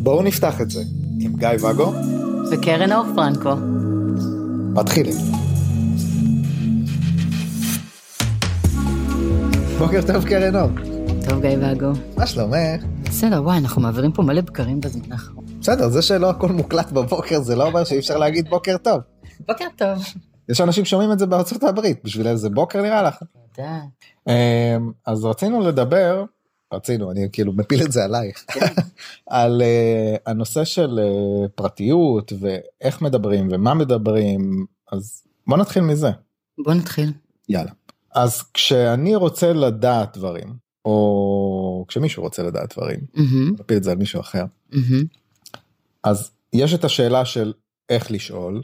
בואו נפתח את זה עם גיא ואגו וקרן אור פרנקו. מתחילים. בוקר טוב קרן אור. טוב גיא ואגו. מה שלומך? בסדר, וואי, אנחנו מעבירים פה מלא בקרים בזמן האחרון. בסדר, זה שלא הכל מוקלט בבוקר זה לא אומר שאי אפשר להגיד בוקר טוב. בוקר טוב. יש אנשים שומעים את זה בארצות הברית, בשביל איזה בוקר נראה לך. יודעת. אמ, אז רצינו לדבר, רצינו, אני כאילו מפיל את זה עלייך, על אה, הנושא של אה, פרטיות ואיך מדברים ומה מדברים, אז בוא נתחיל מזה. בוא נתחיל. יאללה. אז כשאני רוצה לדעת דברים, או כשמישהו רוצה לדעת דברים, מהמם, נפיל את זה על מישהו אחר, מהמם. אז יש את השאלה של איך לשאול,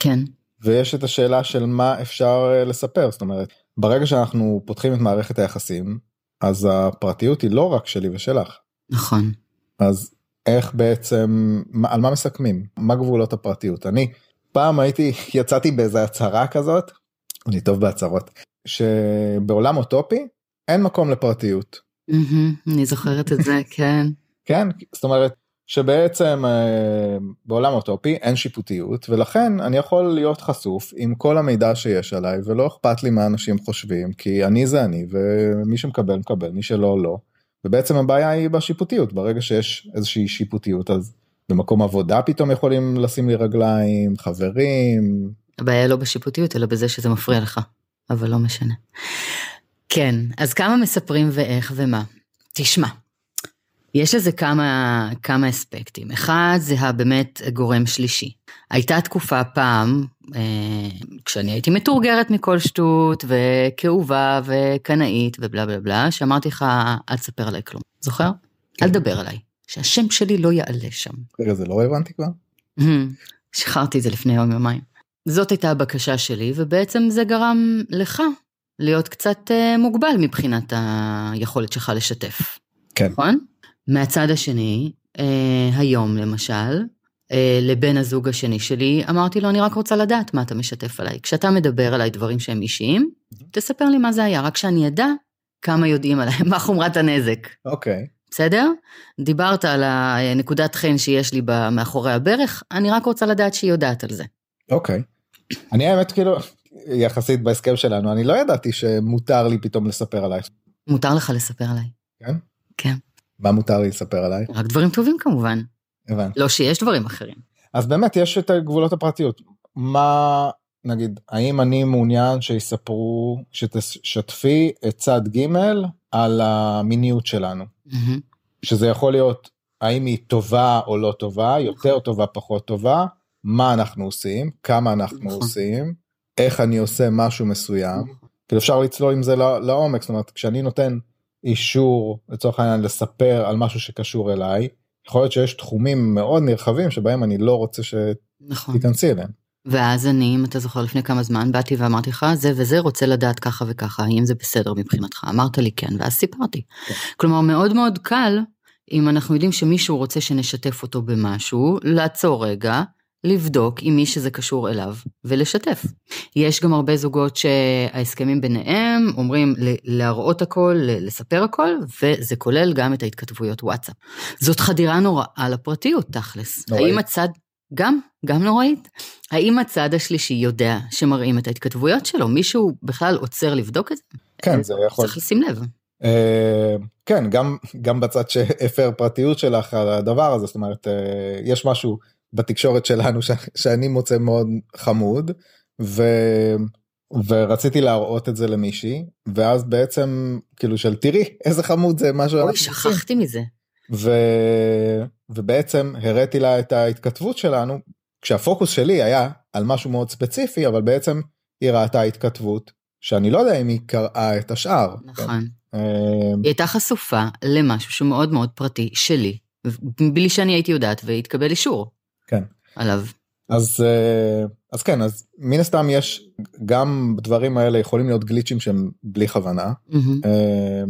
כן. ויש את השאלה של מה אפשר אה, לספר, זאת אומרת, ברגע שאנחנו פותחים את מערכת היחסים, אז הפרטיות היא לא רק שלי ושלך, נכון. אז איך בעצם, על מה מסכמים? מה גבולות הפרטיות? אני פעם הייתי, יצאתי באיזה הצהרה כזאת, אני טוב בהצהרות, שבעולם אוטופי אין מקום לפרטיות. אני זוכרת את זה, כן. כן, זאת אומרת שבעצם אה, בעולם אוטופי אין שיפוטיות ולכן אני יכול להיות חשוף עם כל המידע שיש עליי ולא אכפת לי מה אנשים חושבים כי אני זה אני ומי שמקבל מקבל מי שלא לא. ובעצם הבעיה היא בשיפוטיות ברגע שיש איזושהי שיפוטיות אז במקום עבודה פתאום יכולים לשים לי רגליים חברים הבעיה לא בשיפוטיות, אלא בזה שזה מפריע לך. אבל לא משנה. כן, אז כמה מספרים ואיך ומה. תשמע, יש לזה כמה, כמה אספקטים. אחד זה הבאמת גורם שלישי. הייתה תקופה פעם, אה, כשאני הייתי מתורגרת מכל שטות, וכאובה, וקנאית, ובלה בלה בלה, שאמרתי לך, אל תספר עליי כלום. זוכר? כן. אל תדבר עליי. שהשם שלי לא יעלה שם. רגע זה לא רלוונטי כבר? שחררתי את זה לפני יום יומיים. זאת הייתה הבקשה שלי, ובעצם זה גרם לך להיות קצת אה, מוגבל מבחינת היכולת שלך לשתף, כן. נכון? מהצד השני, אה, היום למשל, אה, לבן הזוג השני שלי, אמרתי לו, אני רק רוצה לדעת מה אתה משתף עליי. כשאתה מדבר עליי דברים שהם אישיים, תספר לי מה זה היה, רק שאני אדע כמה יודעים עליי, מה חומרת הנזק. אוקיי. בסדר? דיברת על הנקודת חן שיש לי מאחורי הברך, אני רק רוצה לדעת שהיא יודעת על זה. אוקיי. אני האמת כאילו יחסית בהסכם שלנו אני לא ידעתי שמותר לי פתאום לספר עלייך. מותר לך לספר עליי. כן? כן. מה מותר לי לספר עליי? רק דברים טובים כמובן. הבנתי. לא שיש דברים אחרים. אז באמת יש את גבולות הפרטיות. מה נגיד האם אני מעוניין שיספרו שתשתפי את צד ג' על המיניות שלנו מהמם. שזה יכול להיות האם היא טובה או לא טובה יותר טובה פחות טובה מה אנחנו עושים כמה אנחנו נכון. עושים איך אני עושה משהו מסוים כאילו אפשר לצלול עם זה לא- לעומק זאת אומרת כשאני נותן אישור לצורך העניין לספר על משהו שקשור אליי יכול להיות שיש תחומים מאוד נרחבים שבהם אני לא רוצה נכון. שתיכנסי אליהם. ואז אני, אם אתה זוכר לפני כמה זמן, באתי ואמרתי לך, זה וזה רוצה לדעת ככה וככה, האם זה בסדר מבחינתך? אמרת לי כן, ואז סיפרתי. כן. כלומר, מאוד מאוד קל, אם אנחנו יודעים שמישהו רוצה שנשתף אותו במשהו, לעצור רגע, לבדוק עם מי שזה קשור אליו, ולשתף. יש גם הרבה זוגות שההסכמים ביניהם אומרים להראות הכל, לספר הכל, וזה כולל גם את ההתכתבויות וואטסאפ. זאת חדירה נוראה לפרטיות, תכלס. נוראית. האם הצד... גם, גם נוראית. האם הצד השלישי יודע שמראים את ההתכתבויות שלו? מישהו בכלל עוצר לבדוק את זה? כן זה יכול. צריך לשים לב. אה, כן גם גם בצד שהפר פרטיות שלך על הדבר הזה זאת אומרת אה, יש משהו בתקשורת שלנו ש, שאני מוצא מאוד חמוד ו, ורציתי להראות את זה למישהי ואז בעצם כאילו של תראי איזה חמוד זה מה שאנחנו אוי, עושים." שכחתי מזה. ו... ובעצם הראיתי לה את ההתכתבות שלנו כשהפוקוס שלי היה על משהו מאוד ספציפי אבל בעצם היא ראתה התכתבות שאני לא יודע אם היא קראה את השאר. נכון. כן? אה, היא הייתה חשופה למשהו שהוא מאוד מאוד פרטי שלי, בלי שאני הייתי יודעת, והתקבל אישור. כן. עליו. אז אה, אז כן אז מן הסתם יש גם בדברים האלה יכולים להיות גליצ'ים שהם בלי כוונה. אה,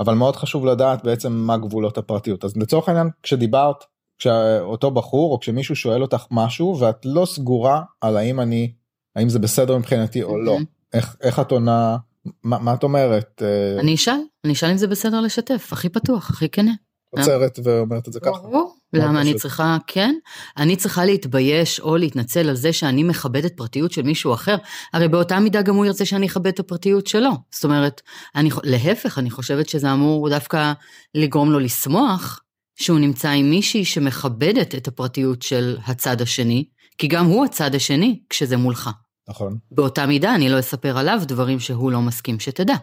אבל מאוד חשוב לדעת בעצם מה גבולות הפרטיות אז לצורך העניין כשדיברת כשאותו בחור או כשמישהו שואל אותך משהו ואת לא סגורה על האם אני האם זה בסדר מבחינתי או לא מהמם. איך איך את עונה מה, מה את אומרת? אה, אני אשאל, אני אשאל אם זה בסדר לשתף, הכי פתוח, הכי כנה. עוצרת ואומרת את זה ככה. ברור. למה אני פשוט. צריכה, כן? אני צריכה להתבייש או להתנצל על זה שאני מכבדת פרטיות של מישהו אחר, הרי באותה מידה גם הוא ירצה שאני אכבד את הפרטיות שלו. זאת אומרת, אני, להפך, אני חושבת שזה אמור דווקא לגרום לו לשמוח שהוא נמצא עם מישהי שמכבדת את הפרטיות של הצד השני, כי גם הוא הצד השני כשזה מולך. נכון. באותה מידה אני לא אספר עליו דברים שהוא לא מסכים שתדע.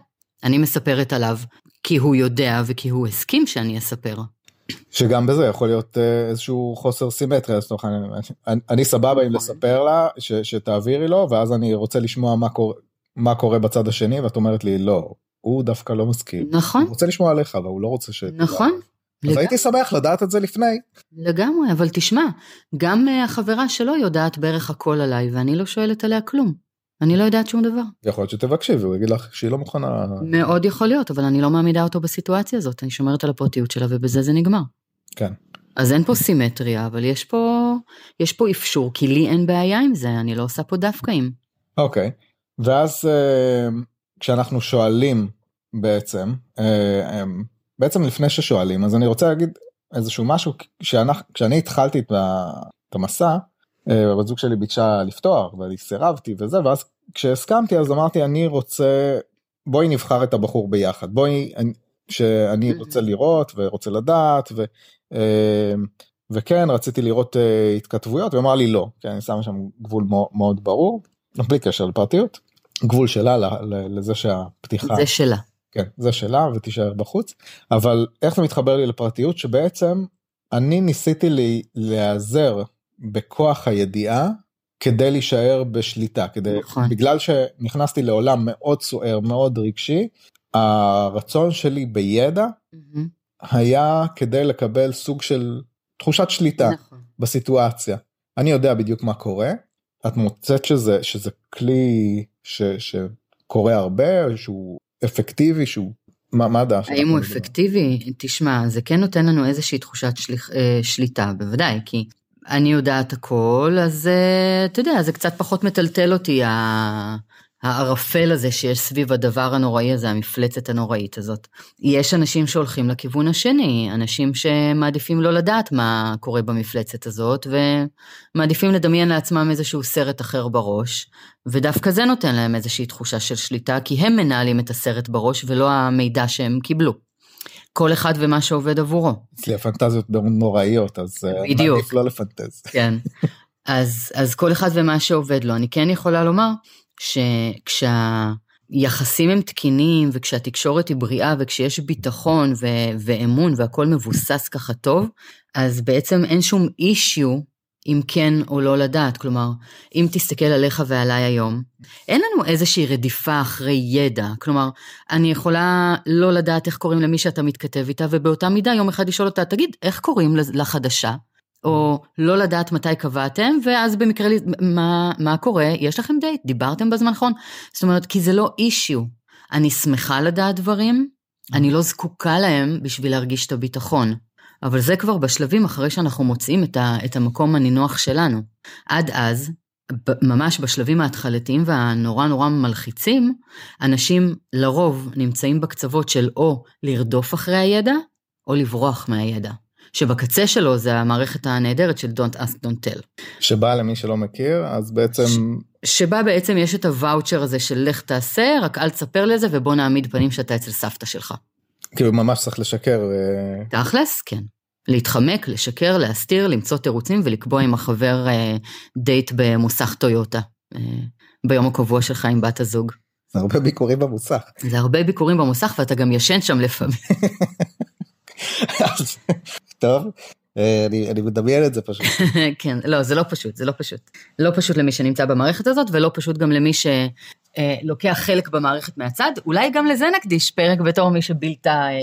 אני מספרת עליו כי הוא יודע וכי הוא הסכים שאני אספר. שגם בזה יכול להיות אה, איזשהו חוסר סימטריה לצורך העניין. אני, אני סבבה אם לספר לה ש, שתעבירי לו ואז אני רוצה לשמוע מה קורה, מה קורה בצד השני ואת אומרת לי לא הוא דווקא לא מסכים. נכון, הוא רוצה לשמוע עליך אבל הוא לא רוצה ש... נכון. אז לגמרי. הייתי שמח לדעת את זה לפני. לגמרי, אבל תשמע, גם אה, החברה שלו יודעת בערך הכל עליי, ואני לא שואלת עליה כלום. אני לא יודעת שום דבר. יכול להיות שתבקשי והוא יגיד לך שהיא לא מוכנה. מאוד יכול להיות, אבל אני לא מעמידה אותו בסיטואציה הזאת, אני שומרת על הפרטיות שלה ובזה זה נגמר. כן. אז אין פה סימטריה, אבל יש פה, יש פה אפשור, כי לי אין בעיה עם זה, אני לא עושה פה דווקאים. אוקיי. ואז אה, כשאנחנו שואלים בעצם אה, אה, בעצם לפני ששואלים אז אני רוצה להגיד איזשהו משהו כשאנחנו, כשאני התחלתי את המסע הבת זוג שלי ביקשה לפתוח ואני סירבתי וזה ואז כשהסכמתי אז אמרתי אני רוצה בואי נבחר את הבחור ביחד. בואי אני- שאני רוצה לראות ורוצה לדעת ו, אה, וכן רציתי לראות אה, התכתבויות. ואמרה לי לא. כי אני שם שם גבול מאוד, ברור בלי קשר לפרטיות. גבול שלה לזה שהפתיחה זה שלה. כן זה שלה ותישאר בחוץ. אבל איך זה מתחבר לי לפרטיות? שבעצם אני ניסיתי לי להיעזר בכוח הידיעה כדי להישאר בשליטה כדי נכון. בגלל שנכנסתי לעולם מאוד סוער מאוד רגשי הרצון שלי בידע מהמם. היה כדי לקבל סוג של תחושת שליטה נכון. בסיטואציה אני יודע בדיוק מה קורה את מוצאת שזה שזה כלי ש, שקורה הרבה שהוא אפקטיבי שהוא מה מה הדעה שלך? האם הוא אפקטיבי? תשמע, זה כן נותן לנו איזושהי תחושת שליח, אה, שליטה, בוודאי, כי אני יודעת הכל, אז אה, אתה יודע, זה קצת פחות מטלטל אותי, הערפל הזה שיש סביב הדבר הנוראי הזה, המפלצת הנוראית הזאת. יש אנשים שהולכים לכיוון השני, אנשים שמעדיפים לא לדעת מה קורה במפלצת הזאת, ומעדיפים לדמיין לעצמם איזשהו סרט אחר בראש, ודווקא זה נותן להם איזושהי תחושה של שליטה, כי הם מנהלים את הסרט בראש ולא המידע שהם קיבלו. כל אחד ומה שעובד עבורו. אצלי הפנטזיות נוראיות אז אה, בדיוק. מעדיף לא לפנטז. כן. אז, אז כל אחד ומה שעובד לו. אני כן יכולה לומר שכשהיחסים הם תקינים וכשהתקשורת היא בריאה וכשיש ביטחון ו- ואמון והכל מבוסס ככה טוב, אז בעצם אין שום אישיו אם כן או לא לדעת. כלומר, אם תסתכל עליך ועליי היום, אין לנו איזושהי רדיפה אחרי ידע. כלומר, אני יכולה לא לדעת איך קוראים למי שאתה מתכתב איתה, ובאותה מידה יום אחד לשאול אותה, תגיד, איך קוראים לחדשה? או לא לדעת מתי קבעתם, ואז במקרה, מה, מה קורה? יש לכם דייט? דיברתם בזמן האחרון? זאת אומרת, כי זה לא אישיו. אני שמחה לדעת דברים, אני לא זקוקה להם בשביל להרגיש את הביטחון. אבל זה כבר בשלבים אחרי שאנחנו מוצאים את, ה, את המקום הנינוח שלנו. עד אז, ממש בשלבים ההתחלתיים והנורא נורא מלחיצים, אנשים לרוב נמצאים בקצוות של או לרדוף אחרי הידע, או לברוח מהידע. שבקצה שלו זה המערכת הנהדרת של Don't ask, don't tell. שבא למי שלא מכיר אז בעצם שבה בעצם יש את הוואוצ'ר הזה של לך תעשה, רק אל תספר לי על זה ובוא נעמיד פנים שאתה אצל סבתא שלך. כאילו ממש צריך לשקר אה, תכלס, כן. להתחמק, לשקר, להסתיר, למצוא תירוצים ולקבוע עם החבר אה, דייט במוסך טויוטה. אה, ביום הקבוע שלך עם בת הזוג. זה הרבה ביקורים במוסך. זה הרבה ביקורים במוסך ואתה גם ישן שם לפעמים. טוב אה, אני אני מדמיין את זה פשוט. כן, לא, זה לא פשוט, זה לא פשוט. לא פשוט למי שנמצא במערכת הזאת, ולא פשוט גם למי שלוקח חלק במערכת מהצד. אולי גם לזה נקדיש פרק בתור מי שבילתה אה,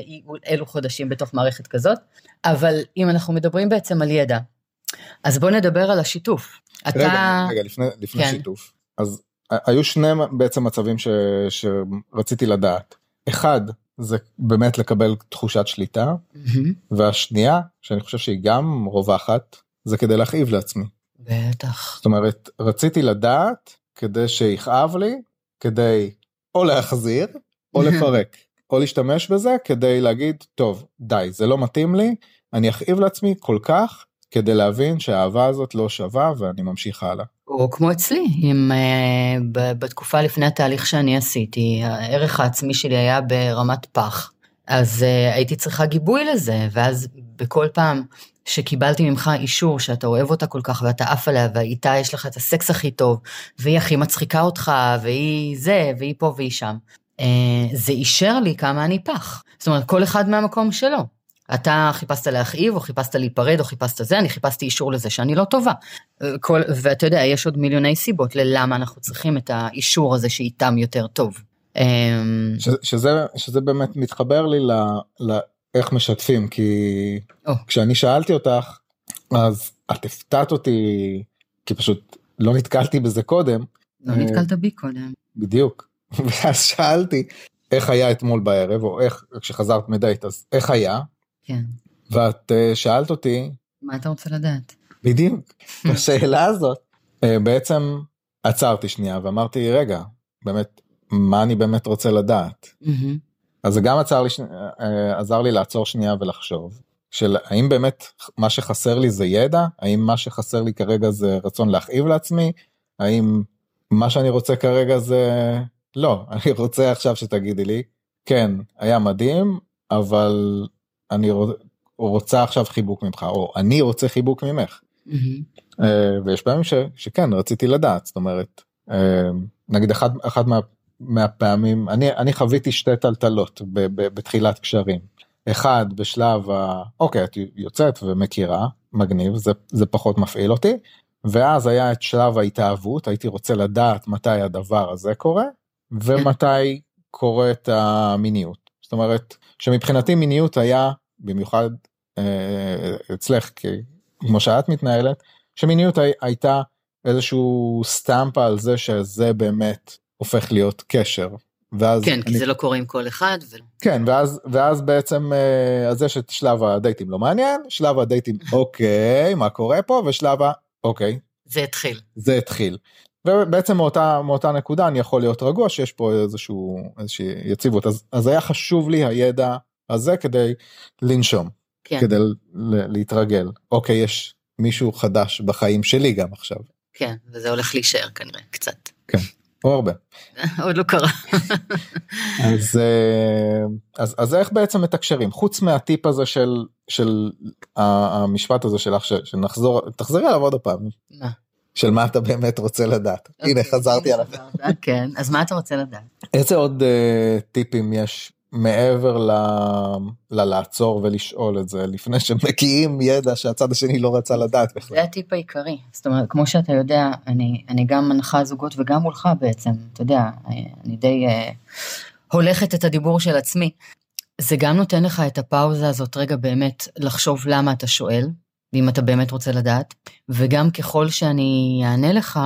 אלו חודשים בתוך מערכת כזאת. אבל אם אנחנו מדברים בעצם על ידע, אז בוא נדבר על השיתוף. אתה... רגע, רגע לפני, לפני כן. שיתוף אז ה- היו שני בעצם מצבים ש, שרציתי לדעת אחד זה באמת לקבל תחושת שליטה מהמם, והשנייה שאני חושב שהיא גם רווחת זה כדי להכאיב לעצמי בטח. זאת אומרת רציתי לדעת כדי שיכאב לי כדי או להחזיר או לפרק או להשתמש בזה כדי להגיד טוב די זה לא מתאים לי אני אכאיב לעצמי כל כך כדי להבין שהאהבה הזאת לא שווה ואני ממשיך הלאה. או כמו אצלי, אם uh, בתקופה לפני התהליך שאני עשיתי, הערך העצמי שלי היה ברמת פח, אז uh, הייתי צריכה גיבוי לזה, ואז בכל פעם שקיבלתי ממך אישור שאתה אוהב אותה כל כך ואתה עף עליה ואיתה יש לך את הסקס הכי טוב והיא הכי מצחיקה אותך והיא זה והיא פה והיא שם. Uh, זה אישר לי כמה אני פח. זאת אומרת כל אחד מהמקום שלו. אתה חיפשת להכאיב, או חיפשת להיפרד, או חיפשת זה, אני חיפשתי אישור לזה שאני לא טובה. כל, ואתה יודע, יש עוד מיליוני סיבות ללמה אנחנו צריכים את האישור הזה שאיתם יותר טוב. אמ, ש, שזה, שזה באמת מתחבר לי ל, ל, איך משתפים, כי oh. כשאני שאלתי אותך, אז את הפתעת אותי, כי פשוט לא נתקלתי בזה קודם. לא נתקלת בי קודם. בדיוק. ואז שאלתי, איך היה אתמול בערב, או איך, כשחזרת מדייט, אז איך היה? כן. ואת uh, שאלת אותי... מה אתה רוצה לדעת? בדיוק, בשאלה הזאת. uh, בעצם עצרתי שנייה ואמרתי, רגע, באמת, מה אני באמת רוצה לדעת? אז זה גם עצר לי, uh, עזר לי לעצור שנייה ולחשוב. של האם באמת מה שחסר לי זה ידע? האם מה שחסר לי כרגע זה רצון להכאיב לעצמי? האם מה שאני רוצה כרגע זה... לא, אני רוצה עכשיו שתגידי לי, כן, היה מדהים, אבל אני רוצה עכשיו חיבוק ממך או אני רוצה חיבוק ממך. Mm-hmm. ויש פעמים ש, שכן רציתי לדעת זאת אומרת אה, נגיד אחד אחד מה, מהפעמים אני אני חוויתי שתי טלטלות ב, ב, בתחילת קשרים. אחד בשלב ה... אוקיי את יוצאת ומכירה מגניב זה זה פחות מפעיל אותי ואז היה את שלב ההתאהבות הייתי רוצה לדעת מתי הדבר הזה קורה ומתי קורית המיניות זאת אומרת שמבחינתי מיניות היה במיוחד אה, אצלך כמו שאת מתנהלת שמיניות הייתה איזשהו סטמפ על זה שזה באמת הופך להיות קשר. ואז כן, אני... כי זה לא קורה עם כל אחד. ו... כן, ואז, ואז בעצם, אה, אז יש את שלב הדייטים לא מעניין, שלב הדייטים אוקיי, מה קורה פה, ושלב ה... אוקיי. זה התחיל. זה התחיל. ובעצם מאותה, מאותה נקודה אני יכול להיות רגוע שיש פה איזשהו, איזושהי יציבות, אז, אז היה חשוב לי הידע הזה כדי לנשום, כן. כדי להתרגל. אוקיי, יש מישהו חדש בחיים שלי גם עכשיו. כן, וזה הולך להישאר כנראה קצת. כן, או הרבה. עוד לא קרה. אז, אה, אז, אז איך בעצם מתקשרים? חוץ מהטיפ הזה של, של המשפט הזה שלך, שנחזור, תחזרי עליו עוד פעם. מה? של מה אתה באמת רוצה לדעת. הנה אוקיי, חזרתי עליו. כן, אז מה אתה רוצה לדעת? איזה עוד uh, טיפים יש מעבר ל... ללעצור ולשאול את זה לפני שמגיעים ידע שהצד השני לא רצה לדעת בכלל. זה הטיפ העיקרי, זאת אומרת כמו שאתה יודע אני, אני גם מנחה זוגות וגם מולך בעצם, אתה יודע, אני די uh, הולכת את הדיבור של עצמי. זה גם נותן לך את הפאוזה הזאת רגע באמת לחשוב למה אתה שואל, ואם אתה באמת רוצה לדעת, וגם ככל שאני אענה לך,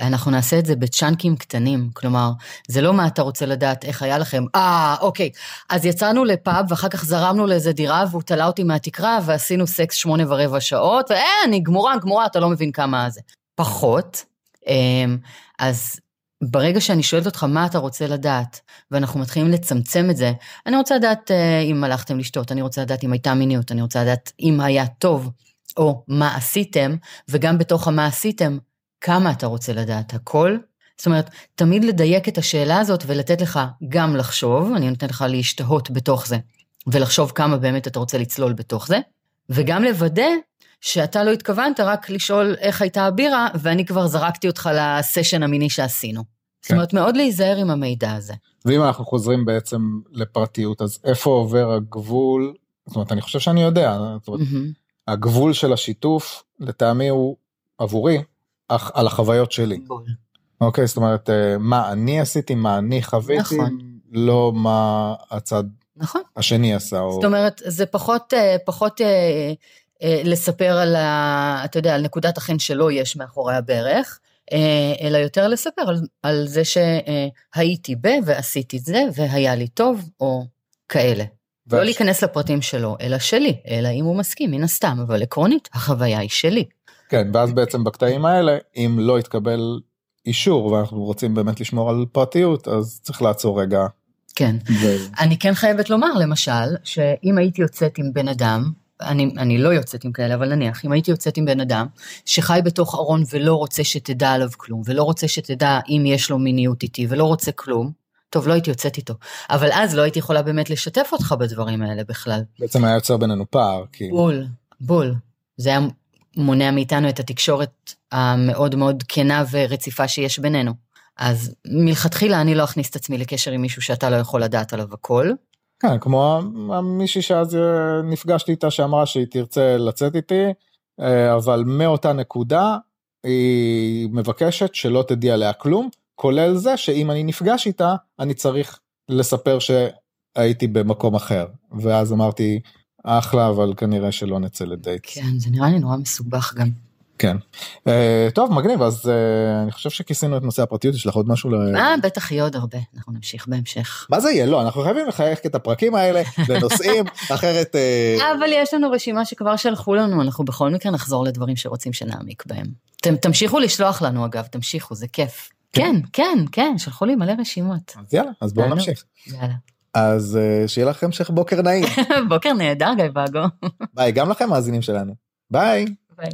אנחנו נעשה את זה בצ'אנקים קטנים, כלומר, זה לא מה אתה רוצה לדעת איך היה לכם, אה, אוקיי, אז יצאנו לפאב ואחר כך זרמנו לאיזה דירה והוא תלה אותי מהתקרה ועשינו סקס שמונה ורבע שעות, ואין, אני גמורה, גמורה, אתה לא מבין כמה זה. פחות. אמ, אז ברגע שאני שואלת אותך מה אתה רוצה לדעת, ואנחנו מתחילים לצמצם את זה, אני רוצה לדעת אה, אם הלכתם לשתות, אני רוצה לדעת אם הייתה מיניות, אני רוצה לדעת אם היה טוב, או מה עשיתם, וגם בתוך המה עשיתם, כמה אתה רוצה לדעת הכל. זאת אומרת, תמיד לדייק את השאלה הזאת ולתת לך גם לחשוב, אני נותנת לך להשתהות בתוך זה, ולחשוב כמה באמת אתה רוצה לצלול בתוך זה, וגם לוודא שאתה לא התכוונת רק לשאול איך הייתה הבירה, ואני כבר זרקתי אותך לסשן המיני שעשינו. כן. זאת אומרת, מאוד להיזהר עם המידע הזה. ואם אנחנו חוזרים בעצם לפרטיות, אז איפה עובר הגבול? זאת אומרת, אני חושב שאני יודע, זאת אומרת, mm-hmm. הגבול של השיתוף, לטעמי הוא עבורי, על החוויות שלי. אוקיי, זאת אומרת, אה, מה אני עשיתי, מה אני חוויתי, נכון. לא מה הצד נכון. השני עשה. זאת או... אומרת, זה פחות, אה, פחות אה, אה, לספר על, ה, אתה יודע, על נקודת החן שלא יש מאחורי הברך, אה, אלא יותר לספר על, על זה שהייתי ב ועשיתי זה והיה לי טוב, או כאלה. לא להיכנס לפרטים שלו, אלא שלי, אלא אם הוא מסכים, מן הסתם, אבל עקרונית, החוויה היא שלי. כן, ואז בעצם בקטעים האלה, אם לא יתקבל אישור ואנחנו רוצים באמת לשמור על פרטיות אז צריך לעצור רגע. כן. ו... אני כן חייבת לומר למשל שאם הייתי יוצאת עם בן אדם אני, אני לא יוצאת עם כאלה, אבל נניח, אם הייתי יוצאת עם בן אדם שחי בתוך ארון ולא רוצה שתדע עליו כלום, ולא רוצה שתדע אם יש לו מיניות איתי, ולא רוצה כלום, טוב, לא הייתי יוצאת איתו. אבל אז לא הייתי יכולה באמת לשתף אותך בדברים האלה בכלל. בעצם היה יוצר בינינו פער, כאילו. בול, בול. זה היה מונע מאיתנו את התקשורת המאוד מאוד כנה ורציפה שיש בינינו. אז מלכתחילה אני לא אכניס את עצמי לקשר עם מישהו שאתה לא יכול לדעת עליו הכל. כן, כמו מישהי שאז אה, נפגשתי איתה שאמרה שהיא תרצה לצאת איתי, אה, אבל מאותה נקודה היא מבקשת שלא תדעי עליה כלום, כולל זה שאם אני נפגש איתה אני צריך לספר שהייתי במקום אחר ואז אמרתי אחלה אבל כנראה שלא נצא לדייט. כן זה נראה לי נורא מסובך גם. כן. Uh, טוב מגניב אז uh, אני חושב שכיסינו את נושא הפרטיות יש לך עוד משהו? אה בטח יהיה עוד הרבה אנחנו נמשיך בהמשך. מה זה יהיה לא אנחנו חייבים לחייך את הפרקים האלה לנושאים אחרת. Uh... אבל יש לנו רשימה שכבר שלחו לנו אנחנו בכל מקרה נחזור לדברים שרוצים שנעמיק בהם. אתם תמשיכו לשלוח לנו אגב תמשיכו זה כיף. כן, כן, כן, שלחו לי מלא רשימות. אז יאללה, אז בואו נמשיך. יאללה. אז אה, שיהיה לכם המשך בוקר נעים. בוקר נהדר, גיא ואגו. ביי, גם לכם מאזינים שלנו. ביי. ביי.